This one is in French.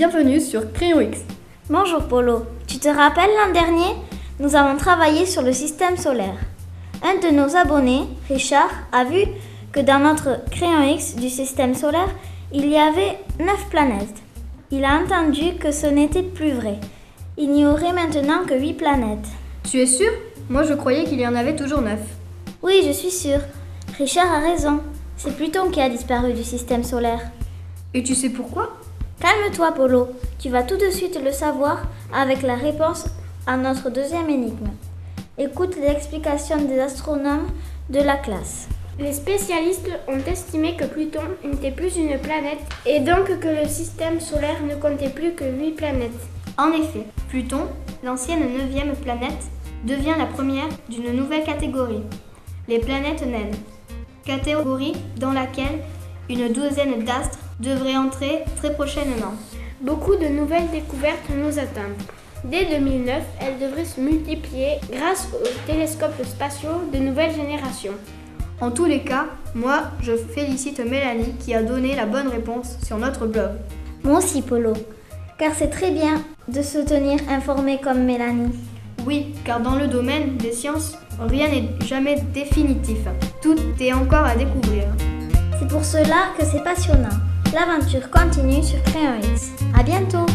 Bienvenue sur Crayon X. Bonjour Polo. Tu te rappelles l'an dernier, nous avons travaillé sur le système solaire. Un de nos abonnés, Richard, a vu que dans notre Crayon X du système solaire, il y avait 9 planètes. Il a entendu que ce n'était plus vrai. Il n'y aurait maintenant que 8 planètes. Tu es sûr? Moi je croyais qu'il y en avait toujours 9. Oui, je suis sûre. Richard a raison. C'est Pluton qui a disparu du système solaire. Et tu sais pourquoi? Calme-toi, Polo. Tu vas tout de suite le savoir avec la réponse à notre deuxième énigme. Écoute l'explication des astronomes de la classe. Les spécialistes ont estimé que Pluton n'était plus une planète et donc que le système solaire ne comptait plus que 8 planètes. En effet, Pluton, l'ancienne neuvième planète, devient la première d'une nouvelle catégorie, les planètes naines. Catégorie dans laquelle une douzaine d'astres devraient entrer très prochainement. Beaucoup de nouvelles découvertes nous attendent. Dès 2009, elles devraient se multiplier grâce aux télescopes spatiaux de nouvelle génération. En tous les cas, moi, je félicite Mélanie qui a donné la bonne réponse sur notre blog. Moi aussi, Polo. Car c'est très bien de se tenir informé comme Mélanie. Oui, car dans le domaine des sciences, rien n'est jamais définitif. Tout est encore à découvrir. C'est pour cela que c'est passionnant. L'aventure continue sur Crayon X. À bientôt!